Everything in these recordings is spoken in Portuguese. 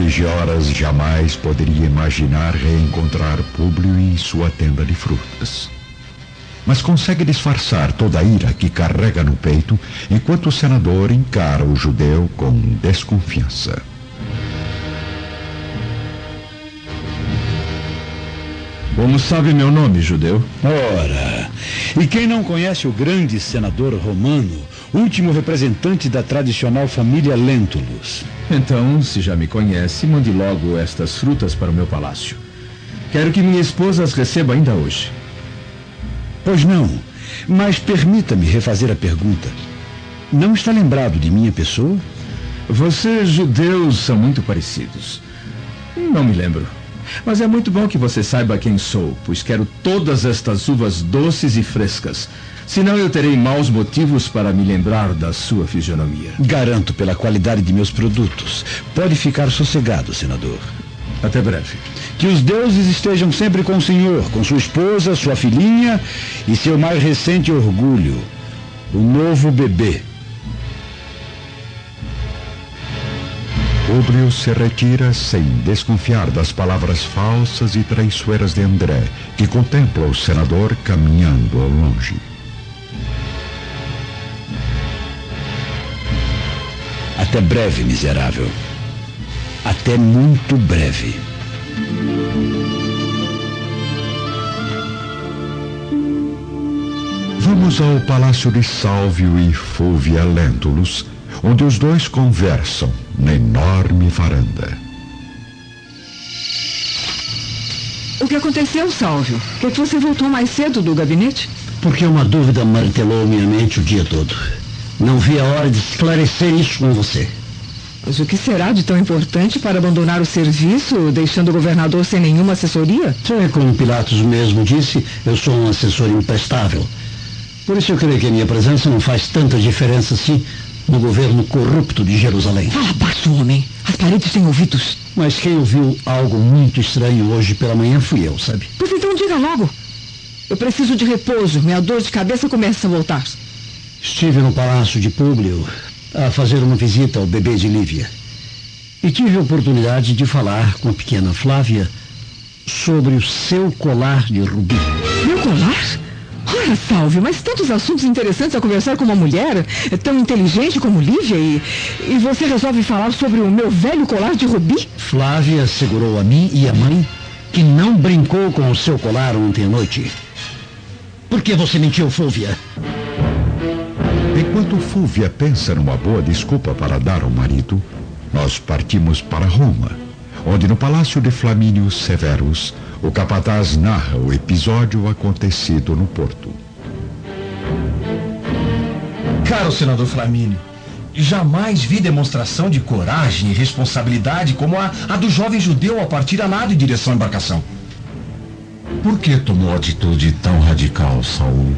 de Gioras jamais poderia imaginar reencontrar Públio em sua tenda de frutas. Mas consegue disfarçar toda a ira que carrega no peito enquanto o senador encara o judeu com desconfiança. Como sabe meu nome, judeu? Ora, e quem não conhece o grande senador romano, último representante da tradicional família Lentulus? Então, se já me conhece, mande logo estas frutas para o meu palácio. Quero que minha esposa as receba ainda hoje. Pois não, mas permita-me refazer a pergunta. Não está lembrado de minha pessoa? Vocês, judeus, são muito parecidos. Não me lembro. Mas é muito bom que você saiba quem sou, pois quero todas estas uvas doces e frescas. Senão eu terei maus motivos para me lembrar da sua fisionomia. Garanto pela qualidade de meus produtos. Pode ficar sossegado, senador. Até breve. Que os deuses estejam sempre com o senhor, com sua esposa, sua filhinha e seu mais recente orgulho, o novo bebê. Públio se retira sem desconfiar das palavras falsas e traiçoeiras de André, que contempla o senador caminhando ao longe. Até breve, miserável. Até muito breve. Vamos ao palácio de Sálvio e Fúvia Lentulus, onde os dois conversam na enorme varanda. O que aconteceu, Sálvio? Por que você voltou mais cedo do gabinete? Porque uma dúvida martelou minha mente o dia todo. Não vi a hora de esclarecer isso com você. Mas o que será de tão importante para abandonar o serviço, deixando o governador sem nenhuma assessoria? É como Pilatos mesmo disse, eu sou um assessor imprestável. Por isso eu creio que a minha presença não faz tanta diferença assim no governo corrupto de Jerusalém. Fala baixo, homem. As paredes têm ouvidos. Mas quem ouviu algo muito estranho hoje pela manhã fui eu, sabe? Pois então diga logo. Eu preciso de repouso. Minha dor de cabeça começa a voltar. Estive no palácio de Públio a fazer uma visita ao bebê de Lívia. E tive a oportunidade de falar com a pequena Flávia sobre o seu colar de rubi. Meu colar? Ora, Salve, mas tantos assuntos interessantes a conversar com uma mulher tão inteligente como Lívia e, e você resolve falar sobre o meu velho colar de rubi? Flávia assegurou a mim e a mãe que não brincou com o seu colar ontem à noite. Por que você mentiu, Fúvia? Enquanto Fúvia pensa numa boa desculpa para dar ao marido, nós partimos para Roma, onde no palácio de Flamínio Severus, o capataz narra o episódio acontecido no porto. Caro senador Flamínio, jamais vi demonstração de coragem e responsabilidade como a, a do jovem judeu ao partir a nado em direção à embarcação. Por que tomou atitude tão radical, Saul?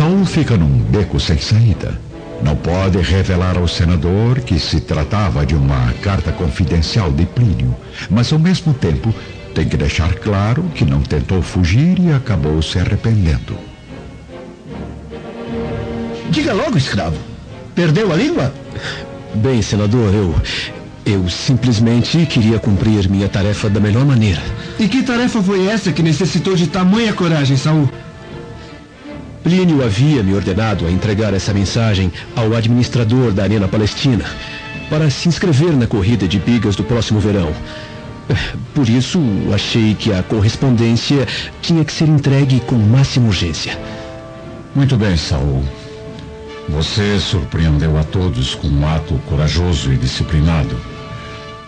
Saul fica num beco sem saída. Não pode revelar ao senador que se tratava de uma carta confidencial de Plínio, mas ao mesmo tempo tem que deixar claro que não tentou fugir e acabou se arrependendo. Diga logo, escravo. Perdeu a língua? Bem, senador, eu. Eu simplesmente queria cumprir minha tarefa da melhor maneira. E que tarefa foi essa que necessitou de tamanha coragem, Saul? Plínio havia me ordenado a entregar essa mensagem ao administrador da Arena Palestina para se inscrever na corrida de bigas do próximo verão. Por isso, achei que a correspondência tinha que ser entregue com máxima urgência. Muito bem, Saul. Você surpreendeu a todos com um ato corajoso e disciplinado.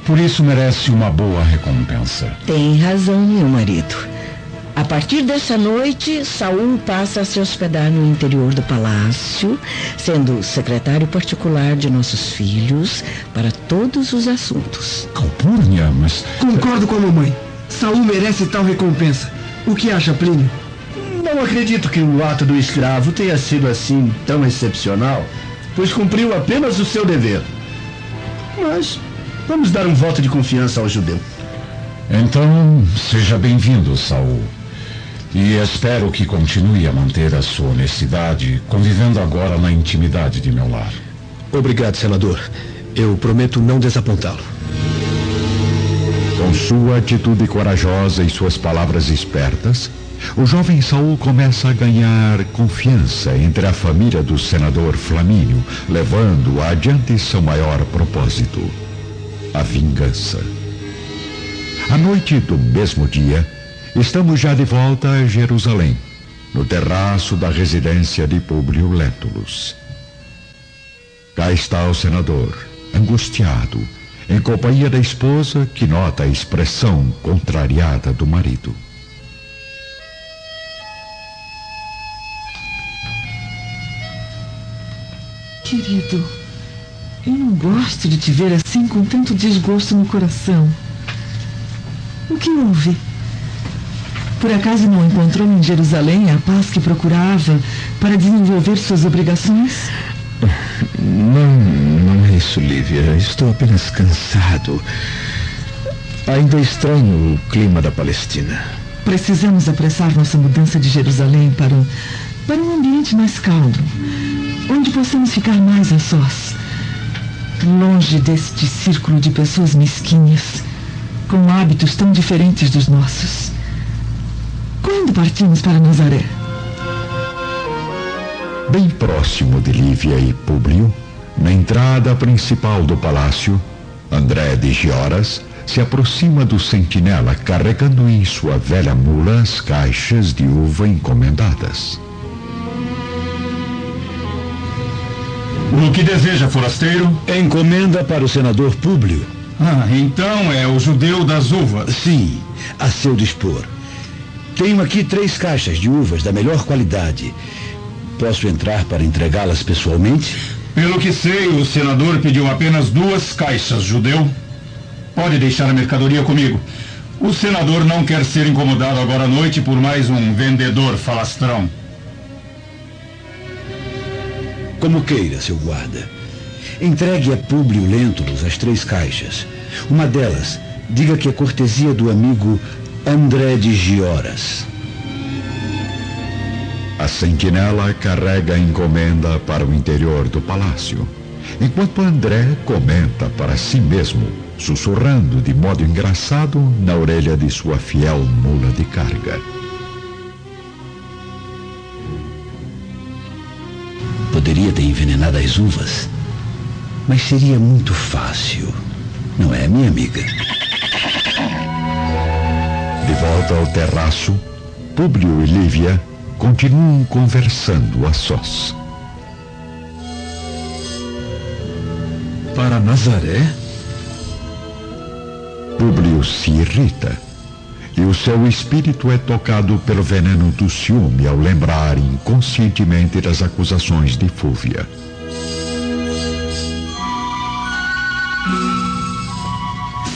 Por isso merece uma boa recompensa. Tem razão, meu marido. A partir dessa noite, Saul passa a se hospedar no interior do palácio, sendo secretário particular de nossos filhos para todos os assuntos. Calpurnia, mas. Concordo com a mamãe. Saul merece tal recompensa. O que acha, Plínio? Não acredito que o ato do escravo tenha sido assim tão excepcional, pois cumpriu apenas o seu dever. Mas vamos dar um voto de confiança ao judeu. Então, seja bem-vindo, Saul. E espero que continue a manter a sua honestidade, convivendo agora na intimidade de meu lar. Obrigado, senador. Eu prometo não desapontá-lo. Com sua atitude corajosa e suas palavras espertas, o jovem Saul começa a ganhar confiança entre a família do senador Flamínio, levando adiante seu maior propósito: a vingança. À noite do mesmo dia, estamos já de volta a Jerusalém, no terraço da residência de Públio Lentulus. Cá está o senador, angustiado, em companhia da esposa que nota a expressão contrariada do marido. Querido, eu não gosto de te ver assim com tanto desgosto no coração. O que houve? Por acaso não encontrou em Jerusalém a paz que procurava para desenvolver suas obrigações? Não, não é isso, Lívia. Estou apenas cansado. Ainda estranho o clima da Palestina. Precisamos apressar nossa mudança de Jerusalém para, para um ambiente mais calmo onde possamos ficar mais a sós, longe deste círculo de pessoas mesquinhas, com hábitos tão diferentes dos nossos. Quando partimos para Nazaré? Bem próximo de Lívia e Públio, na entrada principal do palácio, André de Gioras se aproxima do sentinela carregando em sua velha mula as caixas de uva encomendadas. O que deseja, forasteiro? Encomenda para o senador Públio. Ah, então é o judeu das uvas. Sim, a seu dispor. Tenho aqui três caixas de uvas da melhor qualidade. Posso entrar para entregá-las pessoalmente? Pelo que sei, o senador pediu apenas duas caixas, judeu. Pode deixar a mercadoria comigo. O senador não quer ser incomodado agora à noite por mais um vendedor falastrão. Como queira, seu guarda. Entregue a Públio Lentulus as três caixas. Uma delas, diga que é cortesia do amigo André de Gioras. A sentinela carrega a encomenda para o interior do palácio, enquanto André comenta para si mesmo, sussurrando de modo engraçado na orelha de sua fiel mula de carga. Poderia ter envenenado as uvas, mas seria muito fácil. Não é, minha amiga? De volta ao terraço, Públio e Lívia continuam conversando a sós. Para Nazaré? Públio se irrita e o seu espírito é tocado pelo veneno do ciúme ao lembrar inconscientemente das acusações de Fúvia.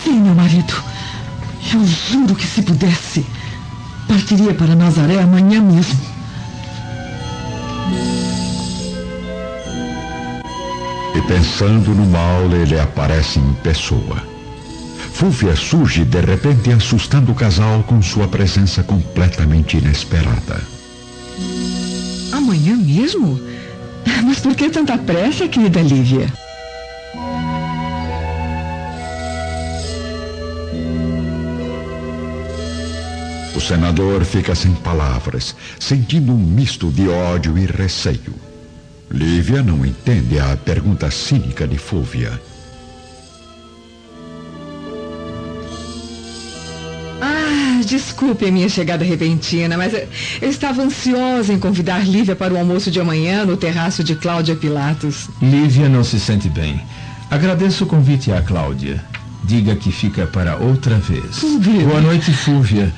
Sim, meu marido. Eu juro que se pudesse, partiria para Nazaré amanhã mesmo. E pensando no mal, ele aparece em pessoa. Fúvia surge de repente assustando o casal com sua presença completamente inesperada. Amanhã mesmo? Mas por que tanta pressa, querida Lívia? O senador fica sem palavras, sentindo um misto de ódio e receio. Lívia não entende a pergunta cínica de Fúvia. desculpe a minha chegada repentina, mas eu estava ansiosa em convidar Lívia para o almoço de amanhã no terraço de Cláudia Pilatos. Lívia não se sente bem. Agradeço o convite à Cláudia. Diga que fica para outra vez. Fúvia. Boa noite, Fúvia.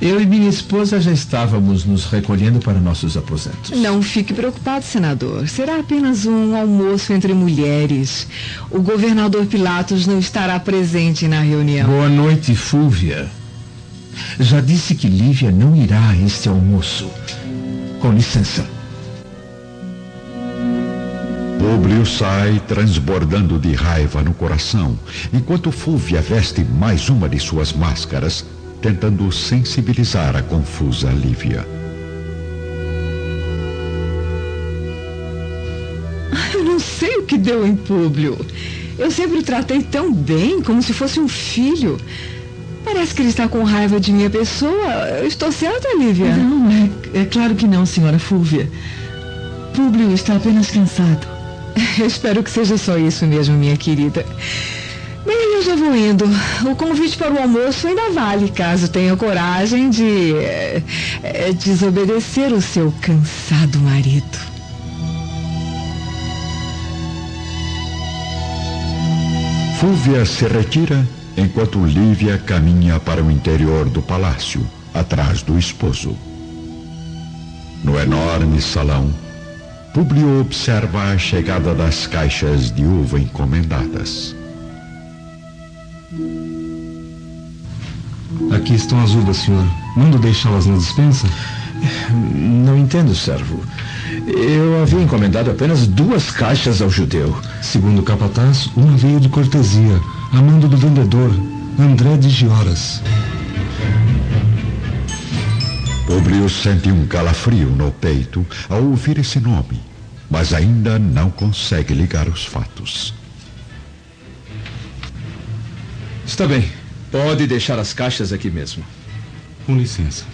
Eu e minha esposa já estávamos nos recolhendo para nossos aposentos. Não fique preocupado, senador. Será apenas um almoço entre mulheres. O governador Pilatos não estará presente na reunião. Boa noite, Fúvia. Já disse que Lívia não irá a este almoço. Com licença. Públio sai transbordando de raiva no coração, enquanto Fúvia veste mais uma de suas máscaras, tentando sensibilizar a confusa Lívia. Eu não sei o que deu em Públio. Eu sempre o tratei tão bem, como se fosse um filho. Parece que ele está com raiva de minha pessoa. Eu estou certa, Lívia? Não, é, é claro que não, senhora Fúvia. Públio está apenas cansado. Eu espero que seja só isso mesmo, minha querida. Bem, eu já vou indo. O convite para o almoço ainda vale, caso tenha coragem de é, é, desobedecer o seu cansado marido. Fúvia se retira enquanto Lívia caminha para o interior do palácio, atrás do esposo. No enorme salão, Publio observa a chegada das caixas de uva encomendadas. Aqui estão as uvas, senhor. Mando deixá-las na dispensa? Não entendo, servo. Eu havia encomendado apenas duas caixas ao judeu. Segundo o capataz, uma veio de cortesia, a mando do vendedor, André de Gioras. Publio sente um calafrio no peito ao ouvir esse nome, mas ainda não consegue ligar os fatos. Está bem. Pode deixar as caixas aqui mesmo. Com licença.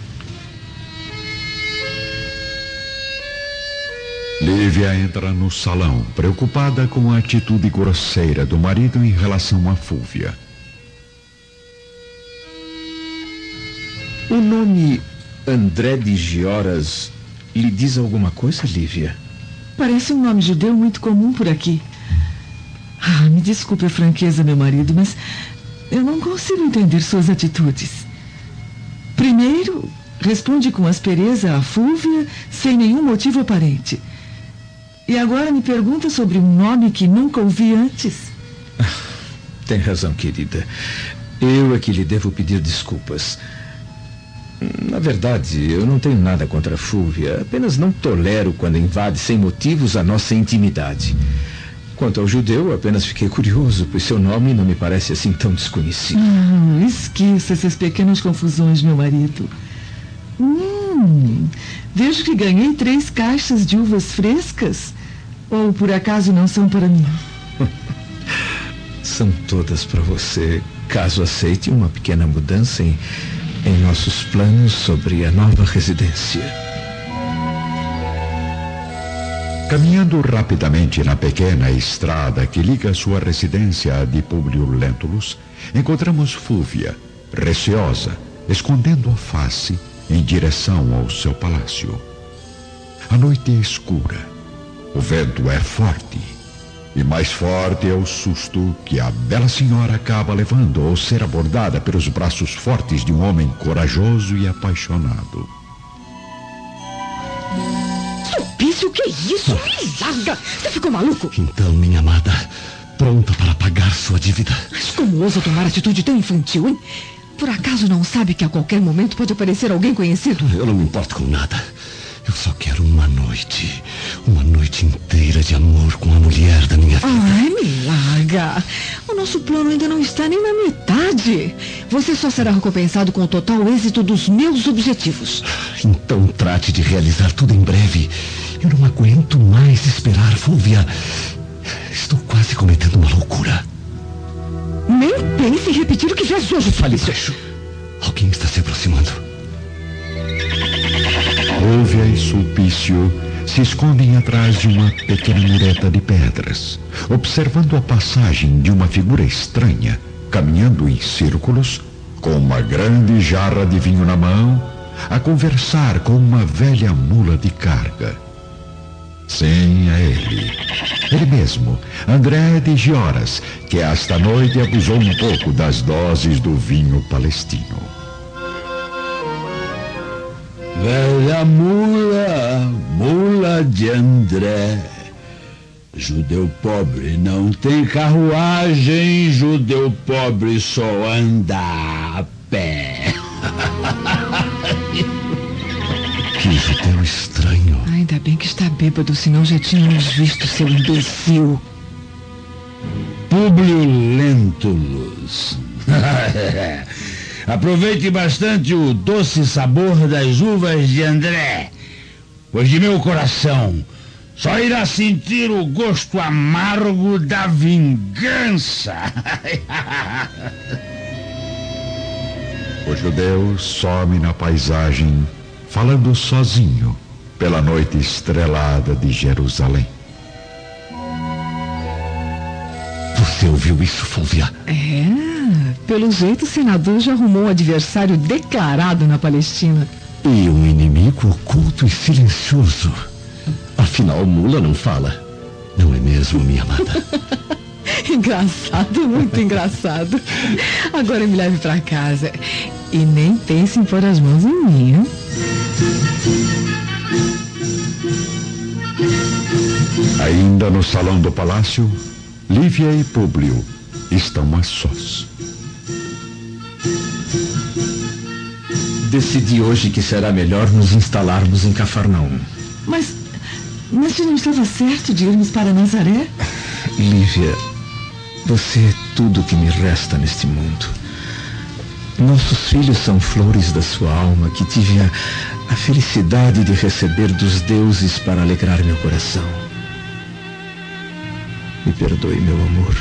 Lívia entra no salão, preocupada com a atitude grosseira do marido em relação a Fúvia. O nome André de Gioras lhe diz alguma coisa, Lívia? Parece um nome judeu muito comum por aqui. Ah, me desculpe a franqueza, meu marido, mas eu não consigo entender suas atitudes. Primeiro, responde com aspereza a Fúvia sem nenhum motivo aparente. E agora me pergunta sobre um nome que nunca ouvi antes. Tem razão, querida. Eu é que lhe devo pedir desculpas. Na verdade, eu não tenho nada contra a Fúvia. Apenas não tolero quando invade sem motivos a nossa intimidade. Quanto ao judeu, apenas fiquei curioso, pois seu nome não me parece assim tão desconhecido. Ah, esqueça essas pequenas confusões, meu marido. Hum, vejo que ganhei três caixas de uvas frescas. Ou por acaso não são para mim? São todas para você, caso aceite uma pequena mudança em, em nossos planos sobre a nova residência. Caminhando rapidamente na pequena estrada que liga sua residência à de Publio Lentulus, encontramos Fúvia, receosa, escondendo a face em direção ao seu palácio. A noite é escura. O vento é forte. E mais forte é o susto que a bela senhora acaba levando ao ser abordada pelos braços fortes de um homem corajoso e apaixonado. Sulpício, o que é isso? Me larga! Você ficou maluco? Então, minha amada, pronta para pagar sua dívida. Mas como ousa tomar atitude tão infantil, hein? Por acaso não sabe que a qualquer momento pode aparecer alguém conhecido? Eu não me importo com nada. Eu só quero uma noite. Uma noite inteira de amor com a mulher da minha vida. Ai, me larga. O nosso plano ainda não está nem na metade. Você só será recompensado com o total êxito dos meus objetivos. Então trate de realizar tudo em breve. Eu não aguento mais esperar, Fúvia. Estou quase cometendo uma loucura. Nem pense em repetir o que fez hoje, Falício. Alguém está se aproximando. Fúvia e Sulpício se escondem atrás de uma pequena mureta de pedras, observando a passagem de uma figura estranha, caminhando em círculos, com uma grande jarra de vinho na mão, a conversar com uma velha mula de carga. Sim, é ele. Ele mesmo, André de Gioras, que esta noite abusou um pouco das doses do vinho palestino. Velha mula, mula de André. Judeu pobre não tem carruagem, judeu pobre só anda a pé. Que judeu estranho. Ainda bem que está bêbado, senão já tínhamos visto, seu imbecil. Publio Lentulus. Aproveite bastante o doce sabor das uvas de André, pois de meu coração só irá sentir o gosto amargo da vingança. o judeu some na paisagem, falando sozinho pela noite estrelada de Jerusalém. Você ouviu isso, Fulvia? É, pelo jeito o senador já arrumou um adversário declarado na Palestina. E um inimigo oculto e silencioso. Afinal, mula não fala. Não é mesmo, minha amada? engraçado, muito engraçado. Agora me leve para casa. E nem pense em pôr as mãos em mim. Hein? Ainda no salão do palácio, Lívia e Públio estão a sós. Decidi hoje que será melhor nos instalarmos em Cafarnaum. Mas mas não estava certo de irmos para Nazaré? Lívia, você é tudo que me resta neste mundo. Nossos filhos são flores da sua alma que tive a, a felicidade de receber dos deuses para alegrar meu coração. Me perdoe, meu amor.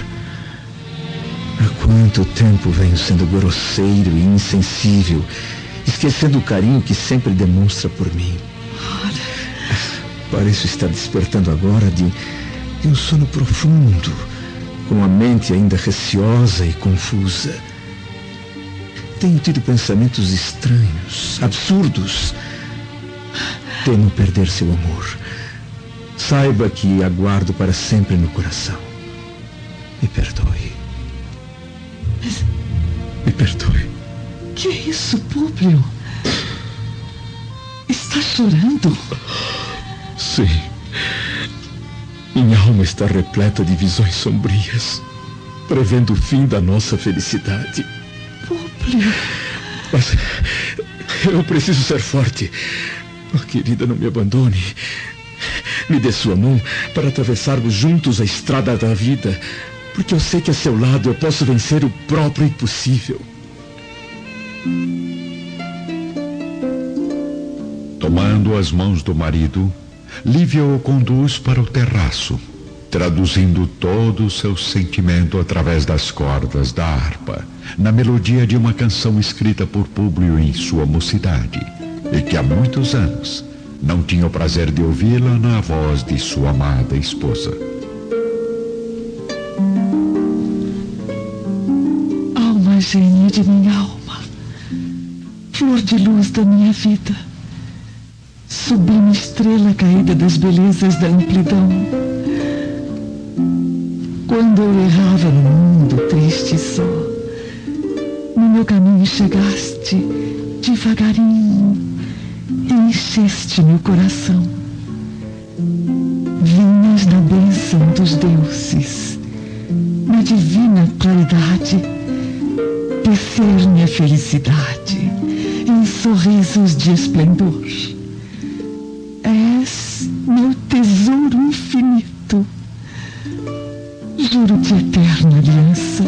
Há quanto tempo venho sendo grosseiro e insensível, esquecendo o carinho que sempre demonstra por mim. Ora. Pareço estar despertando agora de, de um sono profundo, com a mente ainda receosa e confusa. Tenho tido pensamentos estranhos, absurdos. Temo perder seu amor. Saiba que aguardo para sempre no coração. Me perdoe. Me perdoe. Que é isso, Públio? Está chorando? Sim. Minha alma está repleta de visões sombrias, prevendo o fim da nossa felicidade. Públio. Mas eu preciso ser forte. Oh, querida, não me abandone. Me dê sua mão para atravessarmos juntos a estrada da vida, porque eu sei que a seu lado eu posso vencer o próprio impossível. Tomando as mãos do marido, Lívia o conduz para o terraço, traduzindo todo o seu sentimento através das cordas da harpa, na melodia de uma canção escrita por Públio em sua mocidade, e que há muitos anos não tinha o prazer de ouvi-la na voz de sua amada esposa. Alma gênia de minha alma, flor de luz da minha vida sublime estrela caída das belezas da amplidão. Quando eu errava no mundo triste e só, no meu caminho chegaste devagarinho e encheste meu coração. Vinhas na bênção dos deuses, na divina claridade, tecer minha felicidade em sorrisos de esplendor meu tesouro infinito. Juro de eterna aliança,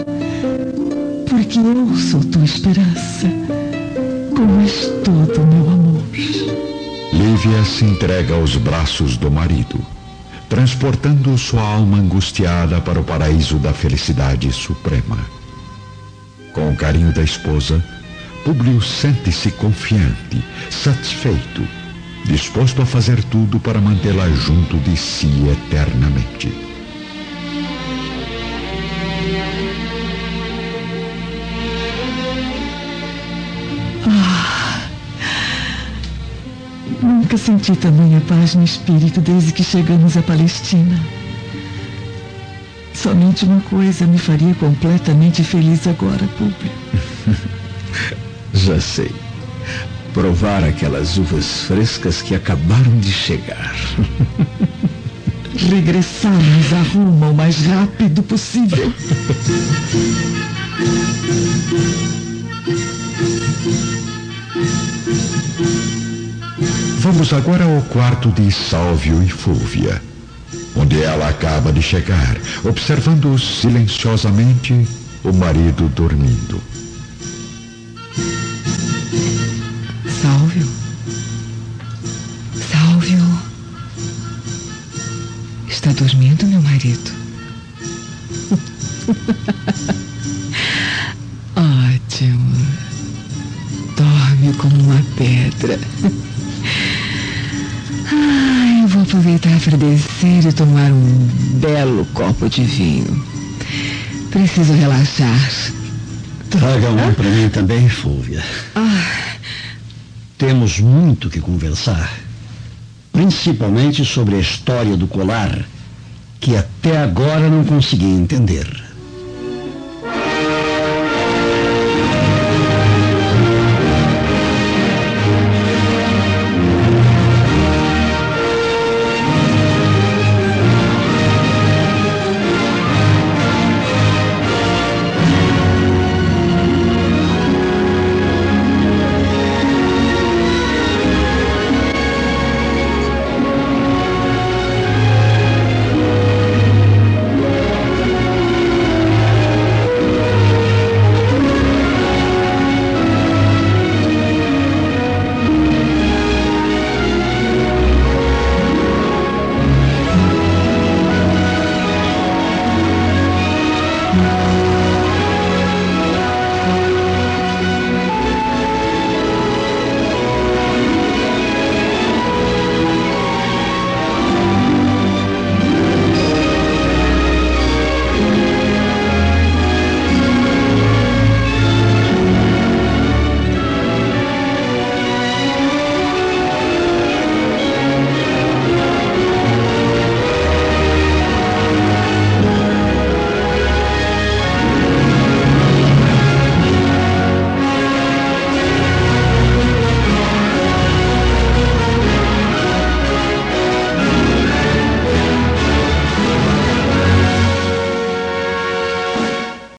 porque eu sou tua esperança, como és todo meu amor. Lívia se entrega aos braços do marido, transportando sua alma angustiada para o paraíso da felicidade suprema. Com o carinho da esposa, Públio sente-se confiante, satisfeito disposto a fazer tudo para mantê-la junto de si eternamente. Nunca senti tamanha paz no espírito desde que chegamos à Palestina. Somente uma coisa me faria completamente feliz agora, Público. Já sei provar aquelas uvas frescas que acabaram de chegar. Regressarmos a Roma o mais rápido possível. Vamos agora ao quarto de Sálvio e Fúvia, onde ela acaba de chegar, observando silenciosamente o marido dormindo. está dormindo, meu marido? Ótimo. Dorme como uma pedra. Aproveitar para descer e tomar um belo copo de vinho. Preciso relaxar. Traga um para mim também, Fúvia. Temos muito que conversar. Principalmente sobre a história do colar, que até agora não consegui entender.